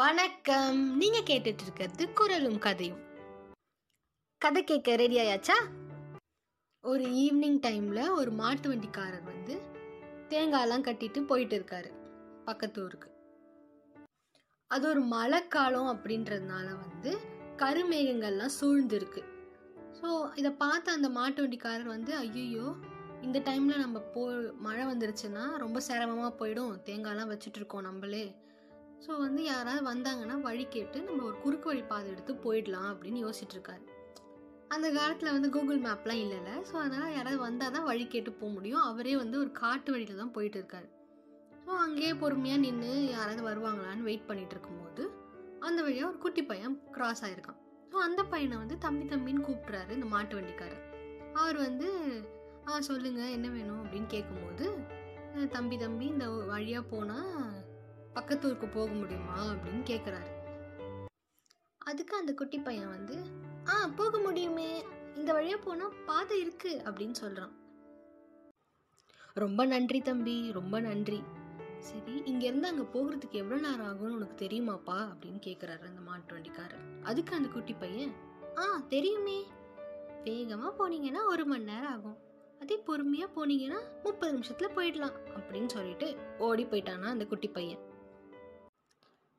வணக்கம். நீங்க கேட்டுட்டு இருக்கிறது குரலும் கதையும். கதை கேட்க ரெடி ஆயாச்சா? ஒரு ஈவினிங் டைம்ல ஒரு மாட்டு வண்டிக்காரர் வந்து தேங்காயெல்லாம் கட்டிட்டு போயிட்டு இருக்காரு பக்கத்து ஊருக்கு. அது ஒரு மழைக்காலம் அப்படின்றதுனால வந்து கருமேகங்கள்லாம் சூழ்ந்திருக்கு. ஸோ இதை பார்த்த அந்த மாட்டு வண்டிக்காரர் வந்து ஐயோ இந்த டைமில் நம்ம போ மழை வந்துருச்சுன்னா ரொம்ப சிரமமாக போயிடும். தேங்காய்லாம் வச்சுட்டு இருக்கோம் நம்மளே. ஸோ வந்து யாராவது வந்தாங்கன்னா வழி கேட்டு நம்ம ஒரு குறுக்கு வழி பாதை எடுத்து போயிடலாம் அப்படின்னு யோசிச்சுட்ருக்காரு. அந்த காலத்தில் வந்து கூகுள் மேப்லாம் இல்லைல்ல. ஸோ அதனால் யாராவது வந்தால் தான் வழி கேட்டு போக முடியும். அவரே வந்து ஒரு காட்டு வழியில் தான் போயிட்டு இருக்காரு ஸோ அங்கேயே பொறுமையாக நின்று யாராவது வருவாங்களான்னு வெயிட் பண்ணிட்டு இருக்கும்போது அந்த வழியாக ஒரு குட்டி பையன் கிராஸ் ஆகிருக்கான் ஸோ அந்த பையனை வந்து தம்பி தம்பின்னு கூப்பிட்றாரு இந்த மாட்டு வண்டிக்காரர். அவர் வந்து ஆ சொல்லுங்கள் என்ன வேணும்? அப்படின்னு கேட்கும்போது தம்பி தம்பி இந்த வழியாக போனால் பக்கத்து ஊருக்கு போக முடியுமா அப்படின்னு கேட்குறாரு அதுக்கு அந்த குட்டி பையன் வந்து ஆ போக முடியுமே. இந்த வழியாக போனால் பாதை இருக்கு அப்படின்னு சொல்கிறான் ரொம்ப நன்றி தம்பி ரொம்ப நன்றி. சரி இங்கேருந்து அங்கே போகிறதுக்கு எவ்வளோ நேரம் ஆகும்னு உனக்கு தெரியுமாப்பா? அப்படின்னு கேட்குறாரு அந்த மாட்டு வண்டிக்காரர். அதுக்கு அந்த குட்டி பையன் ஆ தெரியுமே. வேகமாக போனீங்கன்னா ஒரு மணி நேரம் ஆகும். அதே பொறுமையாக போனீங்கன்னா முப்பது நிமிஷத்தில் போயிடலாம் அப்படின்னு சொல்லிட்டு ஓடி போயிட்டானா அந்த குட்டி பையன்.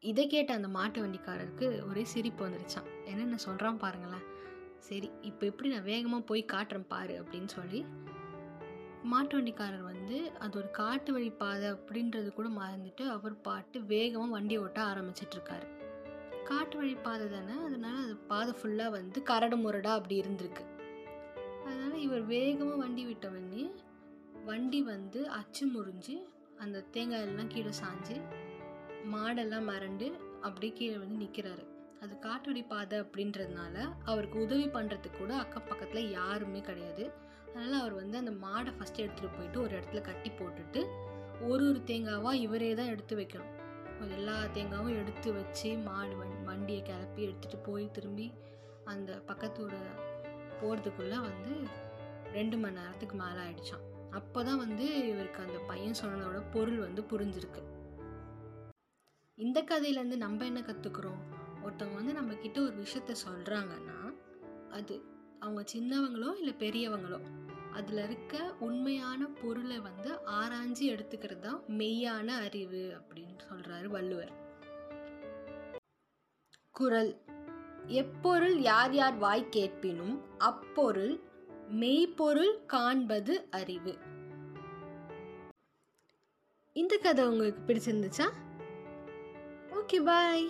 இதை கேட்ட அந்த மாட்டு வண்டிக்காரருக்கு ஒரே சிரிப்பு வந்துருச்சான் என்னென்ன சொல்கிறான் பாருங்களேன். சரி இப்போ எப்படி நான் வேகமாக போய் காட்டுறேன் பாரு அப்படின்னு சொல்லி மாட்டு வண்டிக்காரர் வந்து அது ஒரு காட்டு வழி பாதை அப்படின்றது கூட மறந்துட்டு அவர் பாட்டு வேகமாக வண்டி ஓட்ட ஆரம்பிச்சிட்ருக்காரு காட்டு வழி பாதை தானே அதனால் அது பாதை ஃபுல்லாக வந்து கரடு முரடாக அப்படி இருந்திருக்கு. அதனால் இவர் வேகமாக வண்டி விட்ட உடனே வண்டி வந்து அச்சு முறிஞ்சு அந்த தேங்காய் எல்லாம் கீழே சாஞ்சு மாடெல்லாம் மறண்டு அப்படியே கீழே வந்து நிற்கிறாரு அது காட்டுவடி பாதை அப்படின்றதுனால அவருக்கு உதவி பண்ணுறதுக்கு கூட அக்கம் பக்கத்தில் யாருமே கிடையாது. அதனால் அவர் வந்து அந்த மாடை ஃபஸ்ட்டு எடுத்துகிட்டு போயிட்டு ஒரு இடத்துல கட்டி போட்டுட்டு ஒரு ஒரு தேங்காவாக இவரே தான் எடுத்து வைக்கணும். எல்லா தேங்காவும் எடுத்து வச்சு மாடு வண்டியை கிளப்பி எடுத்துகிட்டு போய் திரும்பி அந்த பக்கத்தோட போகிறதுக்குள்ளே வந்து ரெண்டு மணி நேரத்துக்கு மேலே ஆயிடுச்சான் அப்போ தான் வந்து இவருக்கு அந்த பையன் சொன்னதோட பொருள் வந்து புரிஞ்சிருக்கு. இந்த கதையிலேருந்து நம்ம என்ன கற்றுக்குறோம் ஒருத்தவங்க வந்து நம்மக்கிட்ட ஒரு விஷயத்த சொல்கிறாங்கன்னா அது அவங்க சின்னவங்களோ இல்லை பெரியவங்களோ அதில் இருக்க உண்மையான பொருளை வந்து ஆராய்ஞ்சு எடுத்துக்கிறது தான் மெய்யான அறிவு அப்படின்னு சொல்கிறாரு வள்ளுவர். குரல். எப்பொருள் யார் யார் வாய் கேட்பினும் அப்பொருள் மெய்ப்பொருள் காண்பது அறிவு. இந்த கதை உங்களுக்கு பிடிச்சிருந்துச்சா? Okay bye